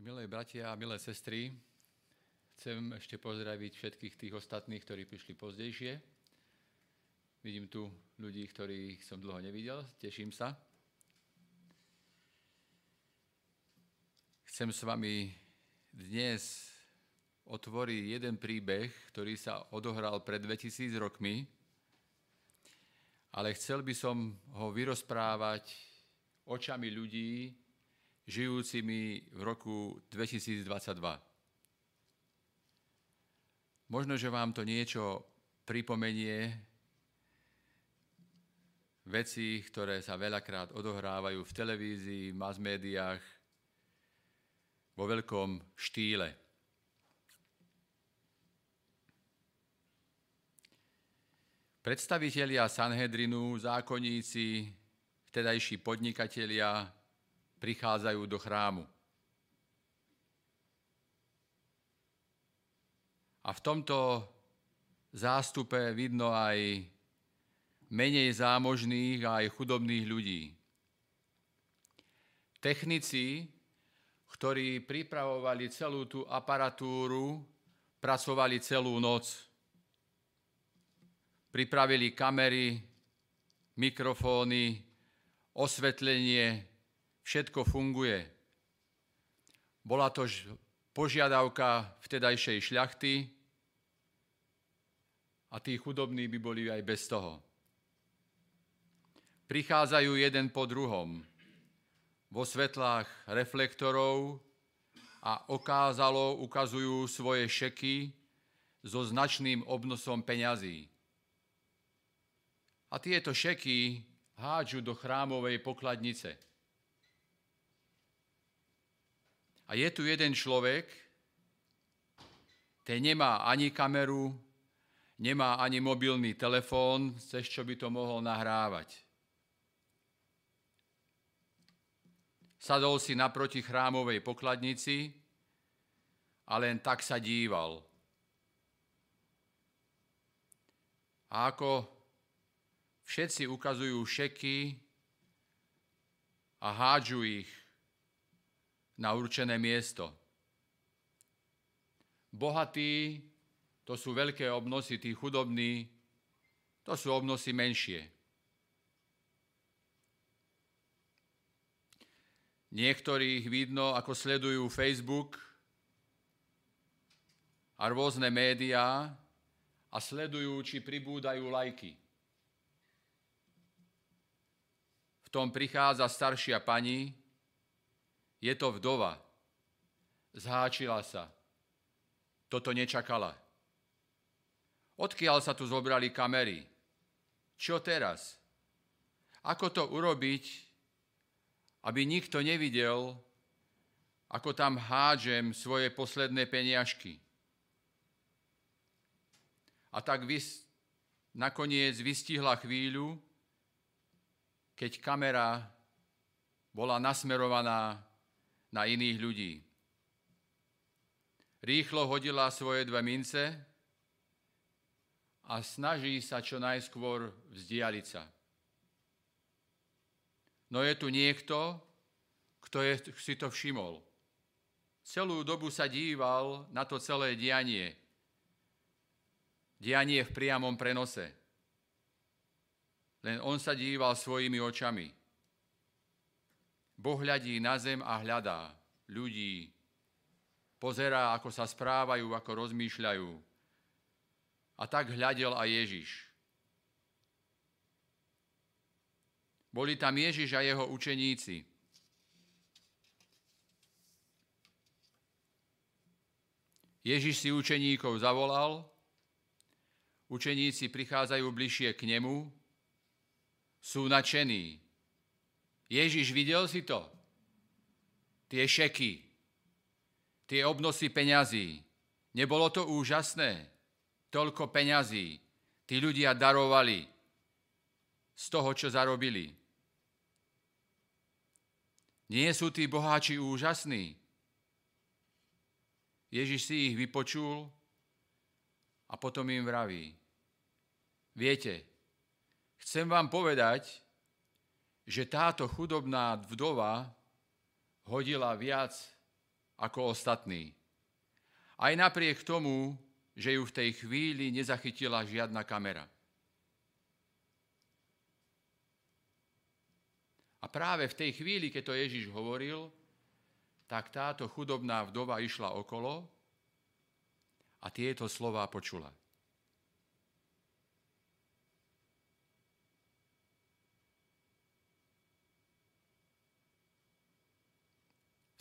Milé bratia a milé sestry, chcem ešte pozdraviť všetkých tých ostatných, ktorí prišli pozdejšie. Vidím tu ľudí, ktorých som dlho nevidel, teším sa. Chcem s vami dnes otvoriť jeden príbeh, ktorý sa odohral pred 2000 rokmi, ale chcel by som ho vyrozprávať očami ľudí, žijúcimi v roku 2022. Možno, že vám to niečo pripomenie veci, ktoré sa veľakrát odohrávajú v televízii, v mass médiách, vo veľkom štýle. Predstavitelia Sanhedrinu, zákonníci, vtedajší podnikatelia, prichádzajú do chrámu. A v tomto zástupe vidno aj menej zámožných a aj chudobných ľudí. Technici, ktorí pripravovali celú tú aparatúru, pracovali celú noc. Pripravili kamery, mikrofóny, osvetlenie, všetko funguje. Bola to požiadavka vtedajšej šľachty a tí chudobní by boli aj bez toho. Prichádzajú jeden po druhom vo svetlách reflektorov a okázalo ukazujú svoje šeky so značným obnosom peňazí. A tieto šeky hádžu do chrámovej pokladnice. A je tu jeden človek, ten nemá ani kameru, nemá ani mobilný telefón, cez čo by to mohol nahrávať. Sadol si naproti chrámovej pokladnici a len tak sa díval. A ako všetci ukazujú šeky a hádžu ich na určené miesto. Bohatí, to sú veľké obnosy, tí chudobní, to sú obnosy menšie. Niektorých vidno, ako sledujú Facebook a rôzne médiá a sledujú, či pribúdajú lajky. V tom prichádza staršia pani je to vdova. Zháčila sa. Toto nečakala. Odkiaľ sa tu zobrali kamery? Čo teraz? Ako to urobiť, aby nikto nevidel, ako tam hádžem svoje posledné peniažky? A tak vys- nakoniec vystihla chvíľu, keď kamera bola nasmerovaná na iných ľudí. Rýchlo hodila svoje dve mince a snaží sa čo najskôr vzdialiť sa. No je tu niekto, kto je, si to všimol. Celú dobu sa díval na to celé dianie. Dianie v priamom prenose. Len on sa díval svojimi očami. Boh hľadí na zem a hľadá ľudí. Pozerá, ako sa správajú, ako rozmýšľajú. A tak hľadel aj Ježiš. Boli tam Ježiš a jeho učeníci. Ježiš si učeníkov zavolal, učeníci prichádzajú bližšie k nemu, sú nadšení, Ježiš, videl si to? Tie šeky, tie obnosy peňazí. Nebolo to úžasné? Toľko peňazí. Tí ľudia darovali z toho, čo zarobili. Nie sú tí boháči úžasní? Ježiš si ich vypočul a potom im vraví. Viete, chcem vám povedať, že táto chudobná vdova hodila viac ako ostatní. Aj napriek tomu, že ju v tej chvíli nezachytila žiadna kamera. A práve v tej chvíli, keď to Ježiš hovoril, tak táto chudobná vdova išla okolo a tieto slova počula.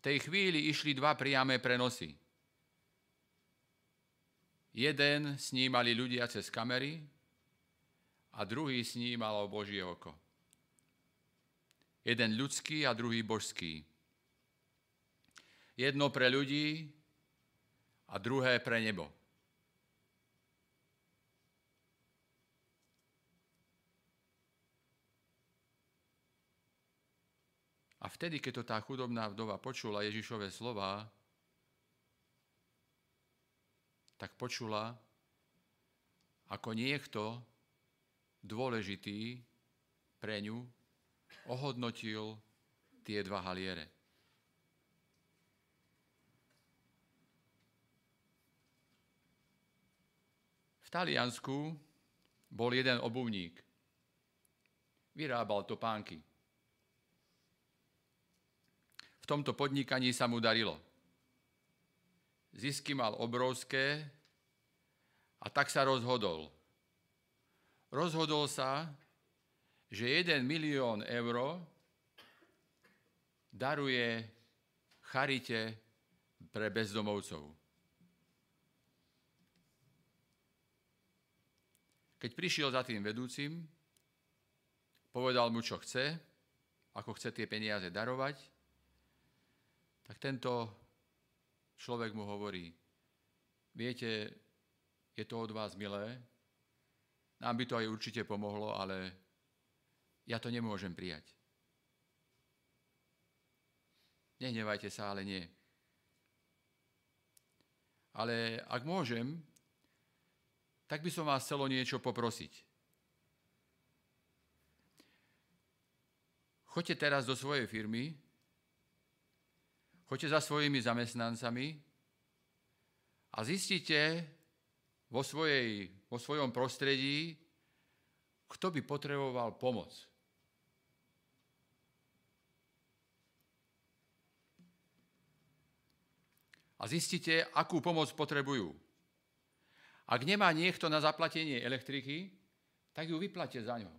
V tej chvíli išli dva priame prenosy. Jeden snímali ľudia cez kamery a druhý snímal Božie oko. Jeden ľudský a druhý božský. Jedno pre ľudí a druhé pre nebo. Vtedy, keď to tá chudobná vdova počula Ježišové slova, tak počula, ako niekto dôležitý pre ňu ohodnotil tie dva haliere. V Taliansku bol jeden obuvník. Vyrábal topánky. V tomto podnikaní sa mu darilo. Zisky mal obrovské a tak sa rozhodol. Rozhodol sa, že 1 milión eur daruje charite pre bezdomovcov. Keď prišiel za tým vedúcim, povedal mu, čo chce, ako chce tie peniaze darovať, tak tento človek mu hovorí, viete, je to od vás milé, nám by to aj určite pomohlo, ale ja to nemôžem prijať. Nehnevajte sa, ale nie. Ale ak môžem, tak by som vás chcelo niečo poprosiť. Choďte teraz do svojej firmy, choďte za svojimi zamestnancami a zistite vo, svojej, vo svojom prostredí, kto by potreboval pomoc. a zistite, akú pomoc potrebujú. Ak nemá niekto na zaplatenie elektriky, tak ju vyplate za ňo.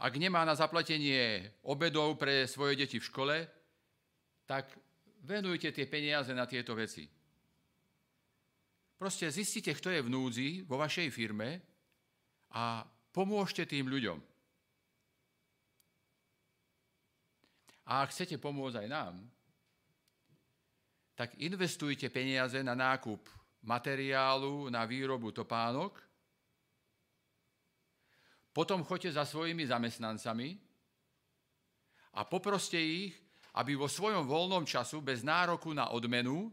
Ak nemá na zaplatenie obedov pre svoje deti v škole, tak venujte tie peniaze na tieto veci. Proste zistite, kto je v núdzi vo vašej firme a pomôžte tým ľuďom. A ak chcete pomôcť aj nám, tak investujte peniaze na nákup materiálu na výrobu topánok, potom choďte za svojimi zamestnancami a poproste ich, aby vo svojom voľnom času bez nároku na odmenu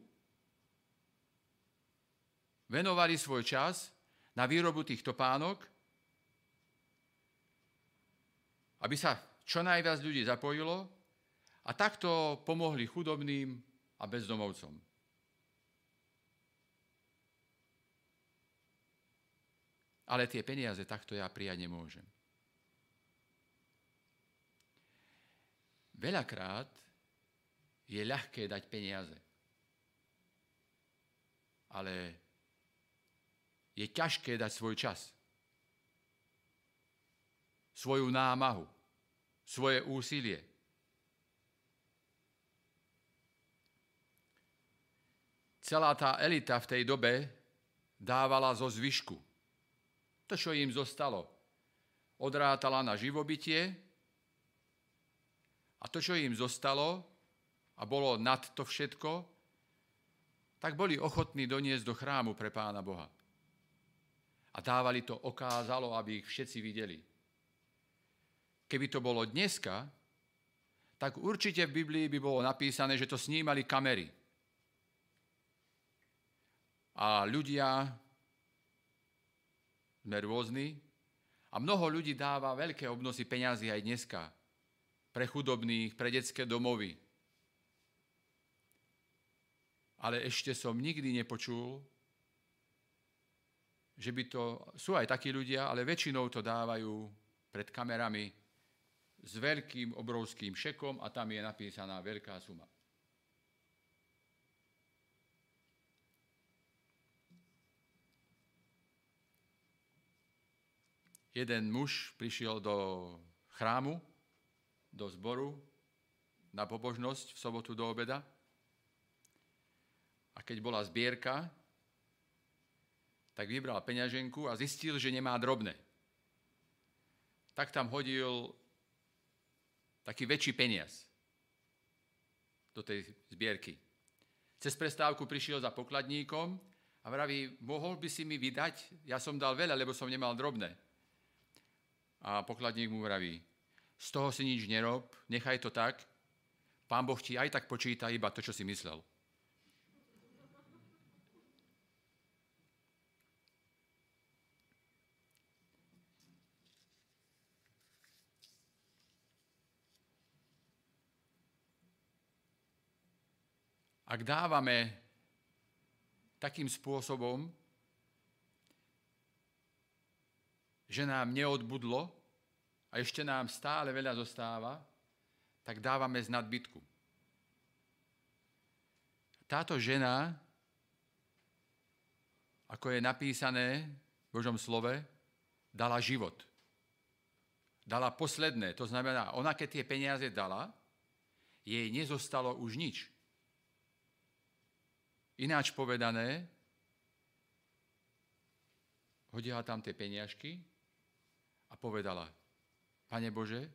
venovali svoj čas na výrobu tých topánok, aby sa čo najviac ľudí zapojilo a takto pomohli chudobným a bezdomovcom. Ale tie peniaze takto ja prijať nemôžem. Veľakrát je ľahké dať peniaze. Ale je ťažké dať svoj čas. Svoju námahu. Svoje úsilie. celá tá elita v tej dobe dávala zo zvyšku. To, čo im zostalo, odrátala na živobytie a to, čo im zostalo a bolo nad to všetko, tak boli ochotní doniesť do chrámu pre Pána Boha. A dávali to okázalo, aby ich všetci videli. Keby to bolo dneska, tak určite v Biblii by bolo napísané, že to snímali kamery a ľudia sme rôzni a mnoho ľudí dáva veľké obnosy peňazí aj dneska pre chudobných, pre detské domovy. Ale ešte som nikdy nepočul, že by to, sú aj takí ľudia, ale väčšinou to dávajú pred kamerami s veľkým, obrovským šekom a tam je napísaná veľká suma. Jeden muž prišiel do chrámu, do zboru, na pobožnosť v sobotu do obeda a keď bola zbierka, tak vybral peňaženku a zistil, že nemá drobné. Tak tam hodil taký väčší peniaz do tej zbierky. Cez prestávku prišiel za pokladníkom a vraví, mohol by si mi vydať? Ja som dal veľa, lebo som nemal drobné. A pokladník mu vraví, z toho si nič nerob, nechaj to tak, pán Boh ti aj tak počíta iba to, čo si myslel. Ak dávame takým spôsobom, že nám neodbudlo a ešte nám stále veľa zostáva, tak dávame z nadbytku. Táto žena, ako je napísané v Božom slove, dala život. Dala posledné, to znamená, ona keď tie peniaze dala, jej nezostalo už nič. Ináč povedané, hodila tam tie peniažky a povedala, Pane Bože,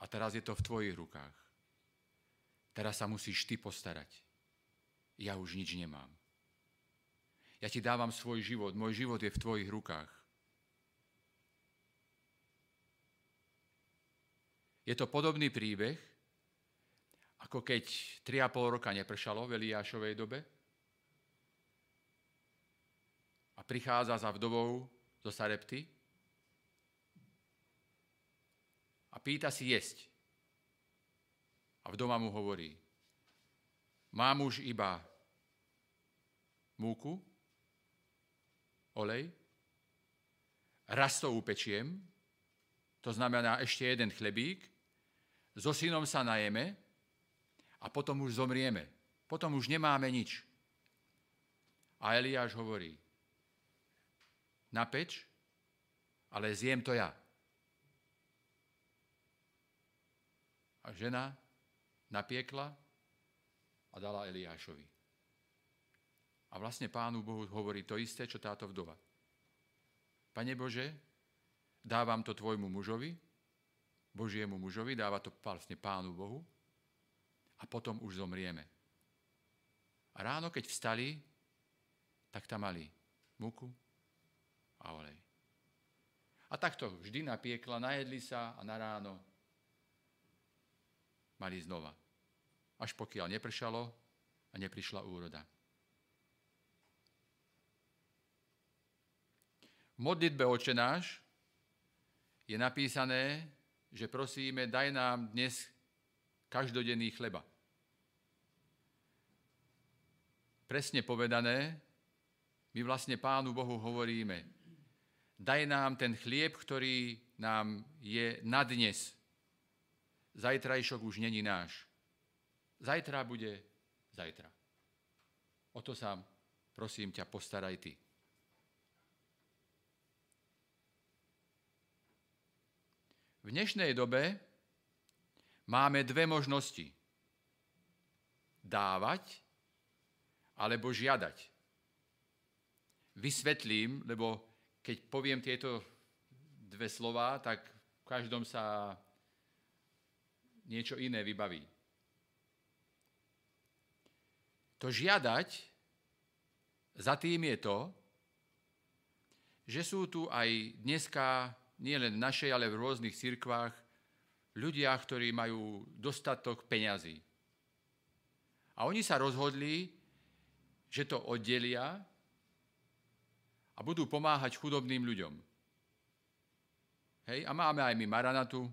a teraz je to v tvojich rukách. Teraz sa musíš ty postarať. Ja už nič nemám. Ja ti dávam svoj život. Môj život je v tvojich rukách. Je to podobný príbeh, ako keď 3,5 roka nepršalo v Eliášovej dobe a prichádza za vdovou zo Sarepty a pýta si jesť. A vdova mu hovorí, mám už iba múku, olej, raz to upečiem, to znamená ešte jeden chlebík, so synom sa najeme a potom už zomrieme. Potom už nemáme nič. A Eliáš hovorí, napeč, ale zjem to ja. A žena napiekla a dala Eliášovi. A vlastne pánu Bohu hovorí to isté, čo táto vdova. Pane Bože, dávam to tvojmu mužovi, Božiemu mužovi, dáva to vlastne pánu Bohu, a potom už zomrieme. A ráno, keď vstali, tak tam mali múku a olej. A takto vždy napiekla, najedli sa a na ráno mali znova. Až pokiaľ nepršalo a neprišla úroda. V modlitbe Oče náš je napísané, že prosíme, daj nám dnes každodenný chleba. Presne povedané, my vlastne Pánu Bohu hovoríme, daj nám ten chlieb, ktorý nám je na dnes. Zajtrajšok už není náš. Zajtra bude zajtra. O to sa, prosím ťa, postaraj ty. V dnešnej dobe máme dve možnosti. Dávať alebo žiadať. Vysvetlím, lebo keď poviem tieto dve slova, tak v každom sa niečo iné vybaví. To žiadať, za tým je to, že sú tu aj dneska, nie len v našej, ale v rôznych cirkvách, ľudia, ktorí majú dostatok peňazí. A oni sa rozhodli, že to oddelia a budú pomáhať chudobným ľuďom. Hej? A máme aj my Maranatu.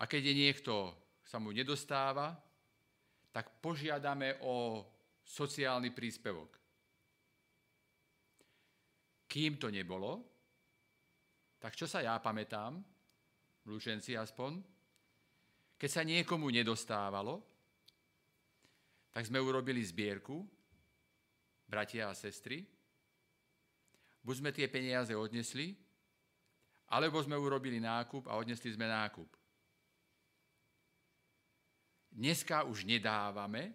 A keď je niekto, sa mu nedostáva, tak požiadame o sociálny príspevok. Kým to nebolo, tak čo sa ja pamätám, Lučenci aspoň, keď sa niekomu nedostávalo, tak sme urobili zbierku, bratia a sestry, buď sme tie peniaze odnesli, alebo sme urobili nákup a odnesli sme nákup. Dneska už nedávame,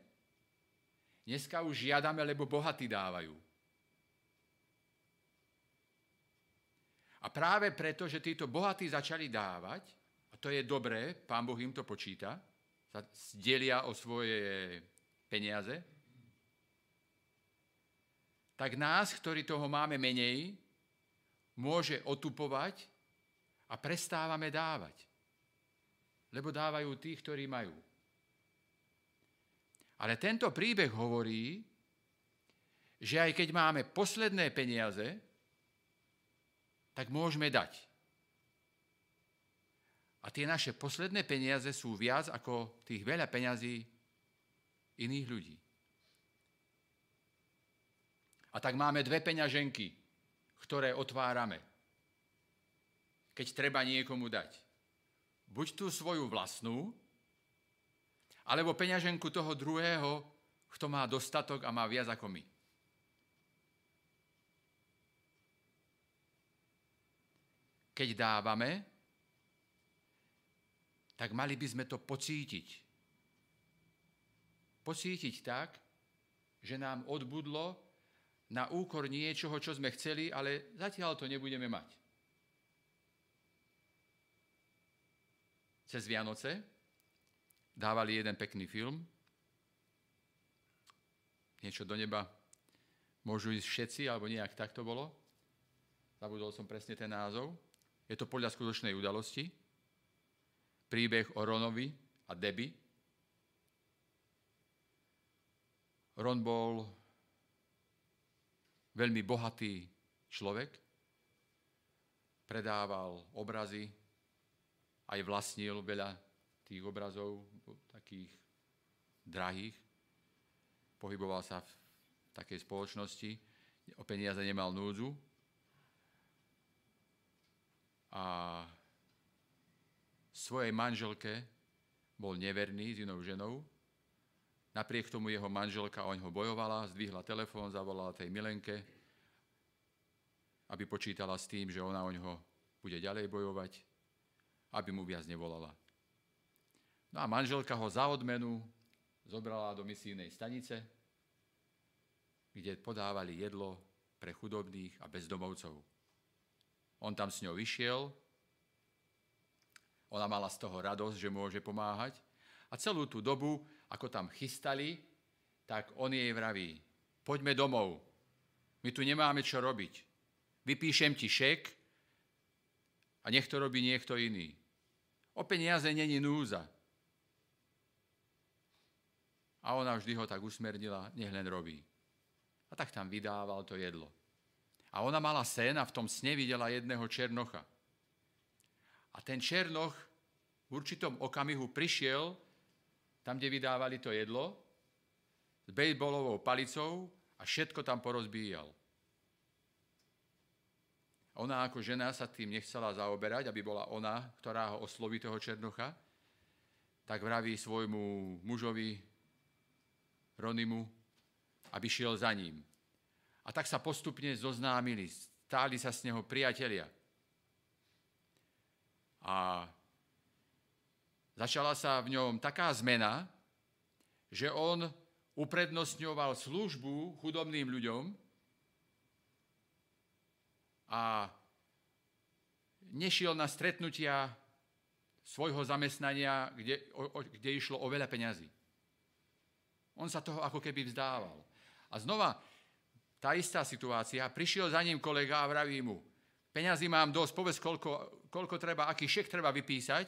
dneska už žiadame, lebo bohatí dávajú. A práve preto, že títo bohatí začali dávať, a to je dobré, pán Boh im to počíta, sa delia o svoje peniaze, tak nás, ktorí toho máme menej, môže otupovať a prestávame dávať. Lebo dávajú tí, ktorí majú. Ale tento príbeh hovorí, že aj keď máme posledné peniaze, tak môžeme dať. A tie naše posledné peniaze sú viac ako tých veľa peňazí iných ľudí. A tak máme dve peňaženky, ktoré otvárame, keď treba niekomu dať. Buď tú svoju vlastnú, alebo peňaženku toho druhého, kto má dostatok a má viac ako my. Keď dávame, tak mali by sme to pocítiť. Pocítiť tak, že nám odbudlo na úkor niečoho, čo sme chceli, ale zatiaľ to nebudeme mať. Cez Vianoce dávali jeden pekný film, niečo do neba, môžu ísť všetci, alebo nejak tak to bolo. Zabudol som presne ten názov. Je to podľa skutočnej udalosti. Príbeh o Ronovi a Debbie. Ron bol veľmi bohatý človek, predával obrazy, aj vlastnil veľa tých obrazov, takých drahých. Pohyboval sa v takej spoločnosti, o peniaze nemal núdzu, a svojej manželke bol neverný s inou ženou. Napriek tomu jeho manželka o ňo bojovala, zdvihla telefón, zavolala tej Milenke, aby počítala s tým, že ona o ňo bude ďalej bojovať, aby mu viac nevolala. No a manželka ho za odmenu zobrala do misijnej stanice, kde podávali jedlo pre chudobných a bezdomovcov. On tam s ňou vyšiel, ona mala z toho radosť, že môže pomáhať. A celú tú dobu, ako tam chystali, tak on jej vraví, poďme domov, my tu nemáme čo robiť. Vypíšem ti šek a nech to robí niekto iný. O peniaze není núza. A ona vždy ho tak usmernila, nech len robí. A tak tam vydával to jedlo. A ona mala sen a v tom sne videla jedného černocha. A ten černoch v určitom okamihu prišiel tam, kde vydávali to jedlo, s bejsbolovou palicou a všetko tam porozbíjal. Ona ako žena sa tým nechcela zaoberať, aby bola ona, ktorá ho osloví toho černocha, tak vraví svojmu mužovi Ronimu, aby šiel za ním. A tak sa postupne zoznámili, stáli sa s neho priatelia. A začala sa v ňom taká zmena, že on uprednostňoval službu chudobným ľuďom a nešiel na stretnutia svojho zamestnania, kde, o, kde išlo o veľa peňazí. On sa toho ako keby vzdával. A znova, tá istá situácia, prišiel za ním kolega a vraví mu, peňazí mám dosť, povedz, koľko, koľko treba, aký šek treba vypísať,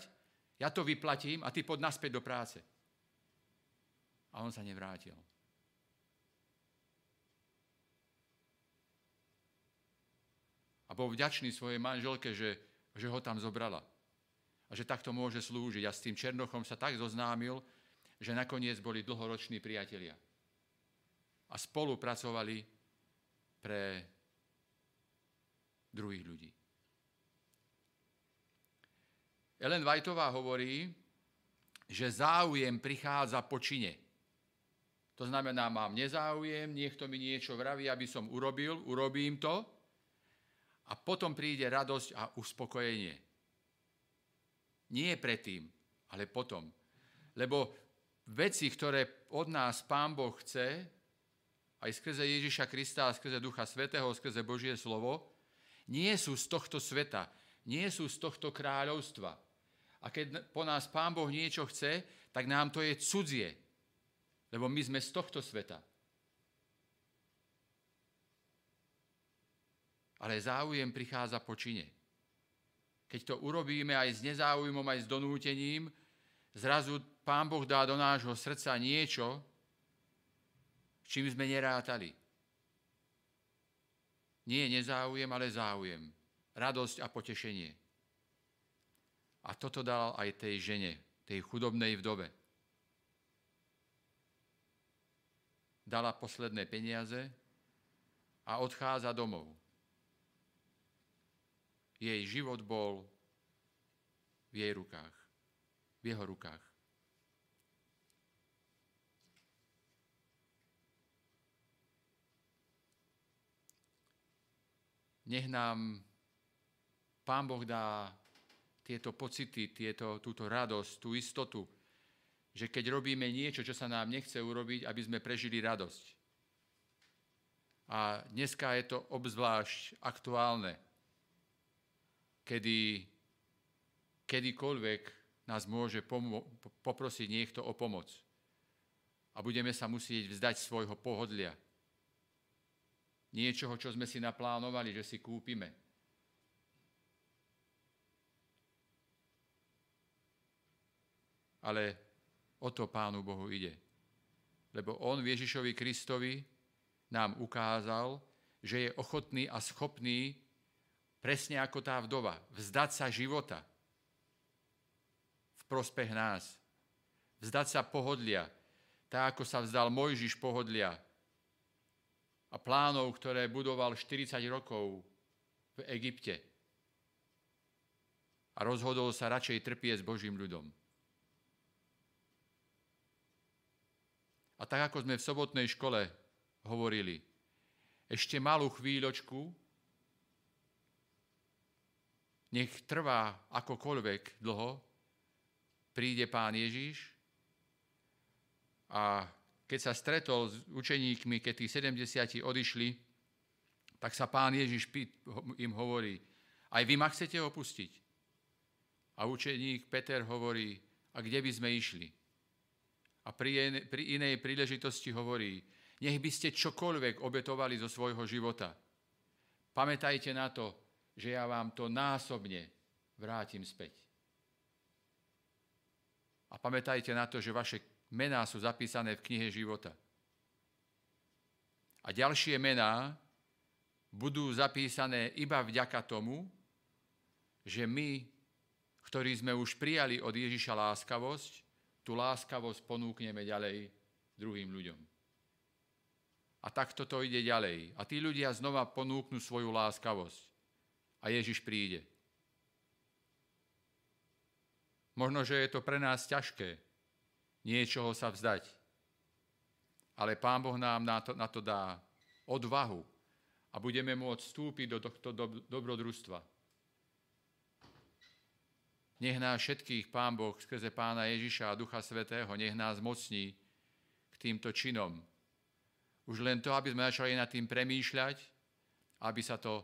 ja to vyplatím a ty pod naspäť do práce. A on sa nevrátil. A bol vďačný svojej manželke, že, že ho tam zobrala. A že takto môže slúžiť. A s tým Černochom sa tak zoznámil, že nakoniec boli dlhoroční priatelia. A spolupracovali pre druhých ľudí. Ellen Whiteová hovorí, že záujem prichádza po čine. To znamená, mám nezáujem, niekto mi niečo vraví, aby som urobil, urobím to a potom príde radosť a uspokojenie. Nie predtým, ale potom. Lebo veci, ktoré od nás Pán Boh chce, aj skrze Ježiša Krista, skrze Ducha Svetého, skrze Božie slovo, nie sú z tohto sveta, nie sú z tohto kráľovstva. A keď po nás Pán Boh niečo chce, tak nám to je cudzie, lebo my sme z tohto sveta. Ale záujem prichádza po čine. Keď to urobíme aj s nezáujmom, aj s donútením, zrazu Pán Boh dá do nášho srdca niečo, čím sme nerátali. Nie nezáujem, ale záujem. Radosť a potešenie. A toto dal aj tej žene, tej chudobnej vdove. dala posledné peniaze a odchádza domov. Jej život bol v jej rukách, v jeho rukách. Nech nám Pán Boh dá tieto pocity, tieto, túto radosť, tú istotu, že keď robíme niečo, čo sa nám nechce urobiť, aby sme prežili radosť. A dneska je to obzvlášť aktuálne, kedy kedykoľvek nás môže pomo- poprosiť niekto o pomoc. A budeme sa musieť vzdať svojho pohodlia. Niečoho, čo sme si naplánovali, že si kúpime. Ale O to Pánu Bohu ide. Lebo On Ježišovi Kristovi nám ukázal, že je ochotný a schopný, presne ako tá vdova, vzdať sa života v prospech nás. Vzdať sa pohodlia, tak ako sa vzdal Mojžiš pohodlia a plánov, ktoré budoval 40 rokov v Egypte. A rozhodol sa radšej trpieť s Božím ľudom. A tak, ako sme v sobotnej škole hovorili, ešte malú chvíľočku, nech trvá akokoľvek dlho, príde pán Ježíš a keď sa stretol s učeníkmi, keď tí 70 odišli, tak sa pán Ježiš im hovorí, aj vy ma chcete opustiť. A učeník Peter hovorí, a kde by sme išli? a pri inej príležitosti hovorí, nech by ste čokoľvek obetovali zo svojho života. Pamätajte na to, že ja vám to násobne vrátim späť. A pamätajte na to, že vaše mená sú zapísané v knihe života. A ďalšie mená budú zapísané iba vďaka tomu, že my, ktorí sme už prijali od Ježiša láskavosť, tú láskavosť ponúkneme ďalej druhým ľuďom. A takto to ide ďalej. A tí ľudia znova ponúknú svoju láskavosť. A Ježiš príde. Možno, že je to pre nás ťažké niečoho sa vzdať. Ale Pán Boh nám na to, na to dá odvahu a budeme môcť vstúpiť do tohto dobrodružstva. Nech nás všetkých Pán Boh skrze Pána Ježiša a Ducha Svetého, nech nás mocní k týmto činom. Už len to, aby sme začali nad tým premýšľať, aby sa to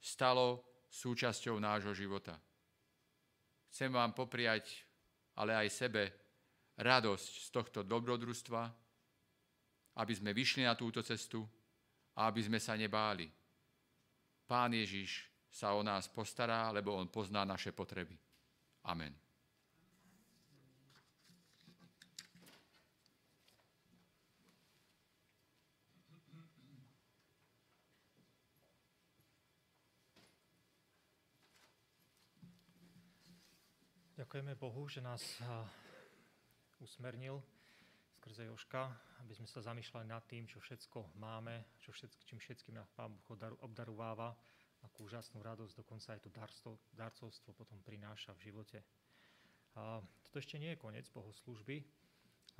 stalo súčasťou nášho života. Chcem vám popriať, ale aj sebe, radosť z tohto dobrodružstva, aby sme vyšli na túto cestu a aby sme sa nebáli. Pán Ježiš sa o nás postará, lebo On pozná naše potreby. Amen. Ďakujeme Bohu, že nás usmernil skrze Joška, aby sme sa zamýšľali nad tým, čo všetko máme, čo všetko, čím všetkým nás Pán Boh obdarováva, akú úžasnú radosť, dokonca aj to darstvo, darcovstvo potom prináša v živote. A toto ešte nie je koniec bohoslúžby.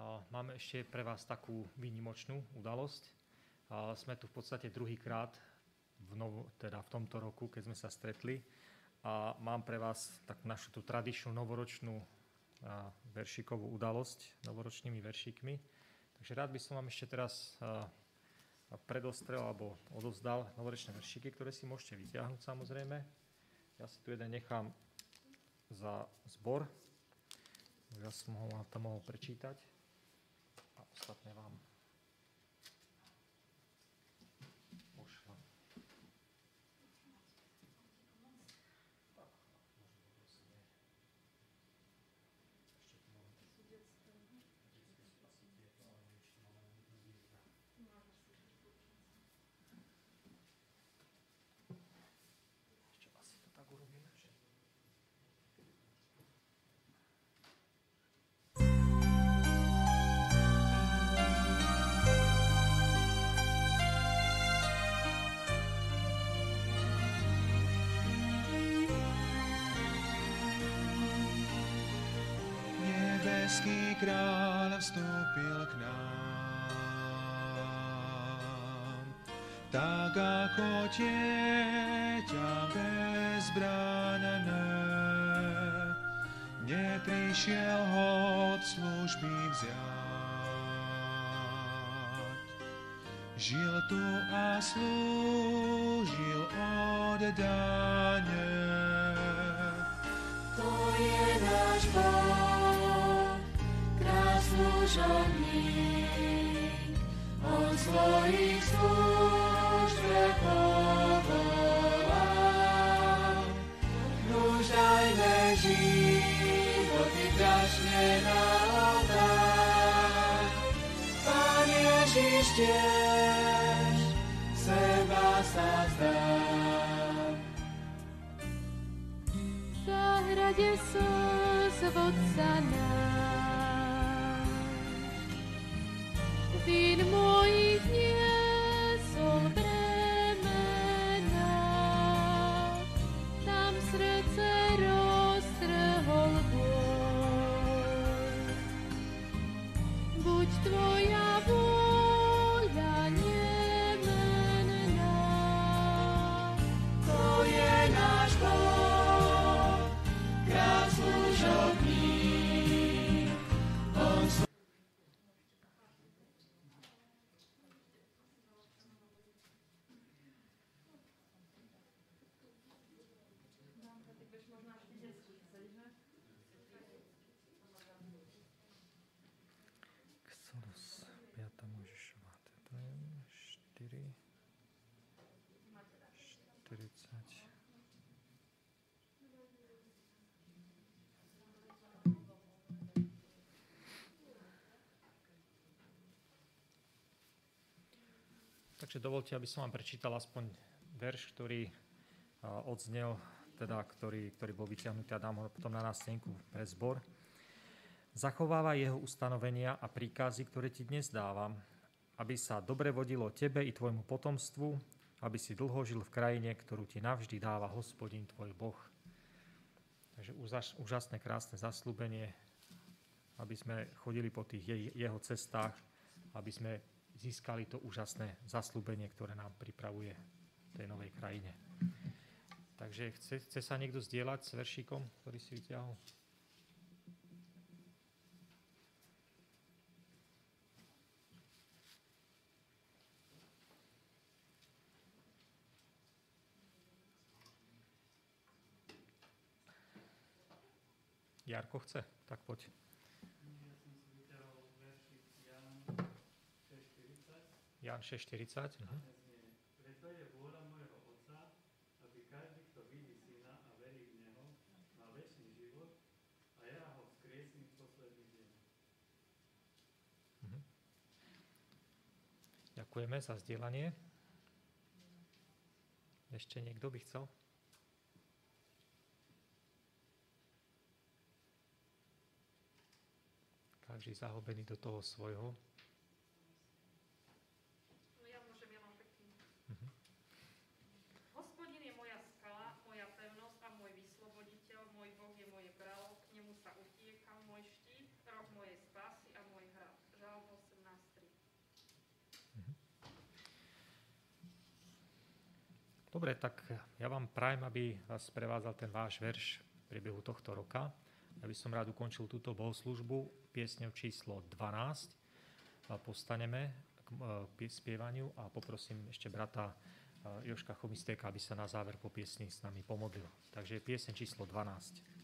A máme ešte pre vás takú výnimočnú udalosť. A sme tu v podstate druhýkrát v, novo, teda v tomto roku, keď sme sa stretli. A mám pre vás takú našu tú tradičnú novoročnú veršikovú udalosť novoročnými veršíkmi. Takže rád by som vám ešte teraz predostrel alebo odovzdal novoročné veršíky, ktoré si môžete vyťahnuť samozrejme. Ja si tu jeden nechám za zbor. Ja som ho tam mohol prečítať a ostatné vám nebeský kráľ vstúpil k nám. Tak ako dieťa bezbránené, neprišiel ho od služby vziať. Žil tu a slúžil oddane. To je náš Boh služobník, on svojich službe povolal. Nuž dajme životy vďačne na oltár. Pán Ježiš tiež sa vzdá. Vodca nám the Takže dovolte, aby som vám prečítal aspoň verš, ktorý odznel, teda, ktorý, ktorý bol vyťahnutý a dám ho potom na nástenku pre zbor. Zachováva jeho ustanovenia a príkazy, ktoré ti dnes dávam, aby sa dobre vodilo tebe i tvojmu potomstvu, aby si dlho žil v krajine, ktorú ti navždy dáva hospodin tvoj Boh. Takže úžasné, krásne zaslúbenie, aby sme chodili po tých jeho cestách, aby sme získali to úžasné zaslúbenie, ktoré nám pripravuje v tej novej krajine. Takže chce, chce sa niekto zdieľať s veršíkom, ktorý si vyťahol? Jarko chce? Tak poď. Jan 6.40. Uh-huh. Preto je vôľa môjho Otca, aby každý, kto vidí Syna a verí v Neho, mal väčší život a ja ho vzkriesím v posledný deň. Uh-huh. Ďakujeme za zdieľanie. Ešte niekto by chcel? každý zahobený do toho svojho. No ja môžem, ja mám pekný. Hospodin je moja skala, moja pevnosť a môj vysloboditeľ, môj Boh je moje bralo, k nemu sa utiekam, môj štít, roh mojej spásy a môj hrad. Žalm 18.3. Dobre, tak ja vám prajem, aby vás prevádzal ten váš verš v priebehu tohto roka. Ja by som rád ukončil túto bohoslužbu piesňou číslo 12. A postaneme k e, spievaniu a poprosím ešte brata e, Joška Chomistéka, aby sa na záver po piesni s nami pomodlil. Takže piesň číslo 12.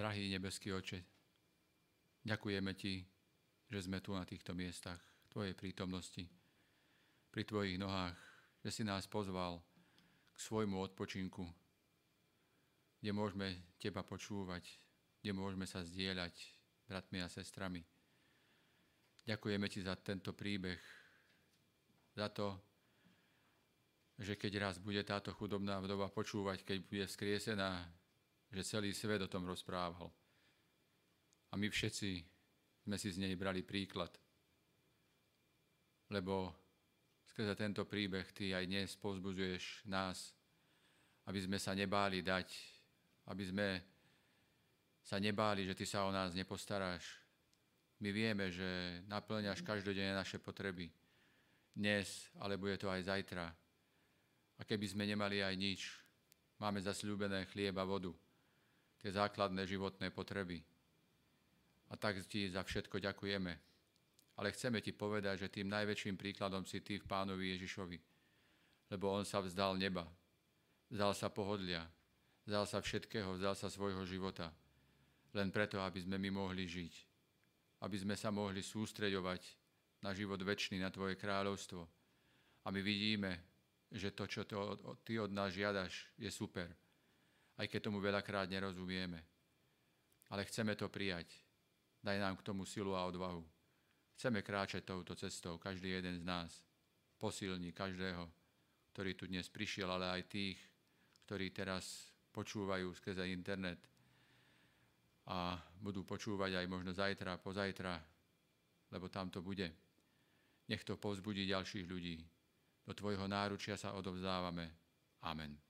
Drahý nebeský oče, ďakujeme ti, že sme tu na týchto miestach, Tvojej prítomnosti, pri Tvojich nohách, že si nás pozval k svojmu odpočinku, kde môžeme Teba počúvať, kde môžeme sa zdieľať bratmi a sestrami. Ďakujeme Ti za tento príbeh, za to, že keď raz bude táto chudobná vdova počúvať, keď bude skriesená, že celý svet o tom rozprával. A my všetci sme si z nej brali príklad. Lebo skrze tento príbeh ty aj dnes povzbudzuješ nás, aby sme sa nebáli dať, aby sme sa nebáli, že ty sa o nás nepostaráš. My vieme, že naplňaš každodenne naše potreby. Dnes, ale bude to aj zajtra. A keby sme nemali aj nič, máme zasľúbené chlieb a vodu, tie základné životné potreby. A tak ti za všetko ďakujeme. Ale chceme ti povedať, že tým najväčším príkladom si ty v pánovi Ježišovi. Lebo on sa vzdal neba, vzdal sa pohodlia, vzdal sa všetkého, vzdal sa svojho života. Len preto, aby sme my mohli žiť. Aby sme sa mohli sústreďovať na život väčší, na Tvoje kráľovstvo. A my vidíme, že to, čo to, ty od nás žiadaš, je super. Aj keď tomu veľakrát nerozumieme. Ale chceme to prijať. Daj nám k tomu silu a odvahu. Chceme kráčať touto cestou, každý jeden z nás. Posilni každého, ktorý tu dnes prišiel, ale aj tých, ktorí teraz počúvajú skrze internet a budú počúvať aj možno zajtra, pozajtra, lebo tam to bude. Nech to povzbudí ďalších ľudí. Do Tvojho náručia sa odovzdávame. Amen.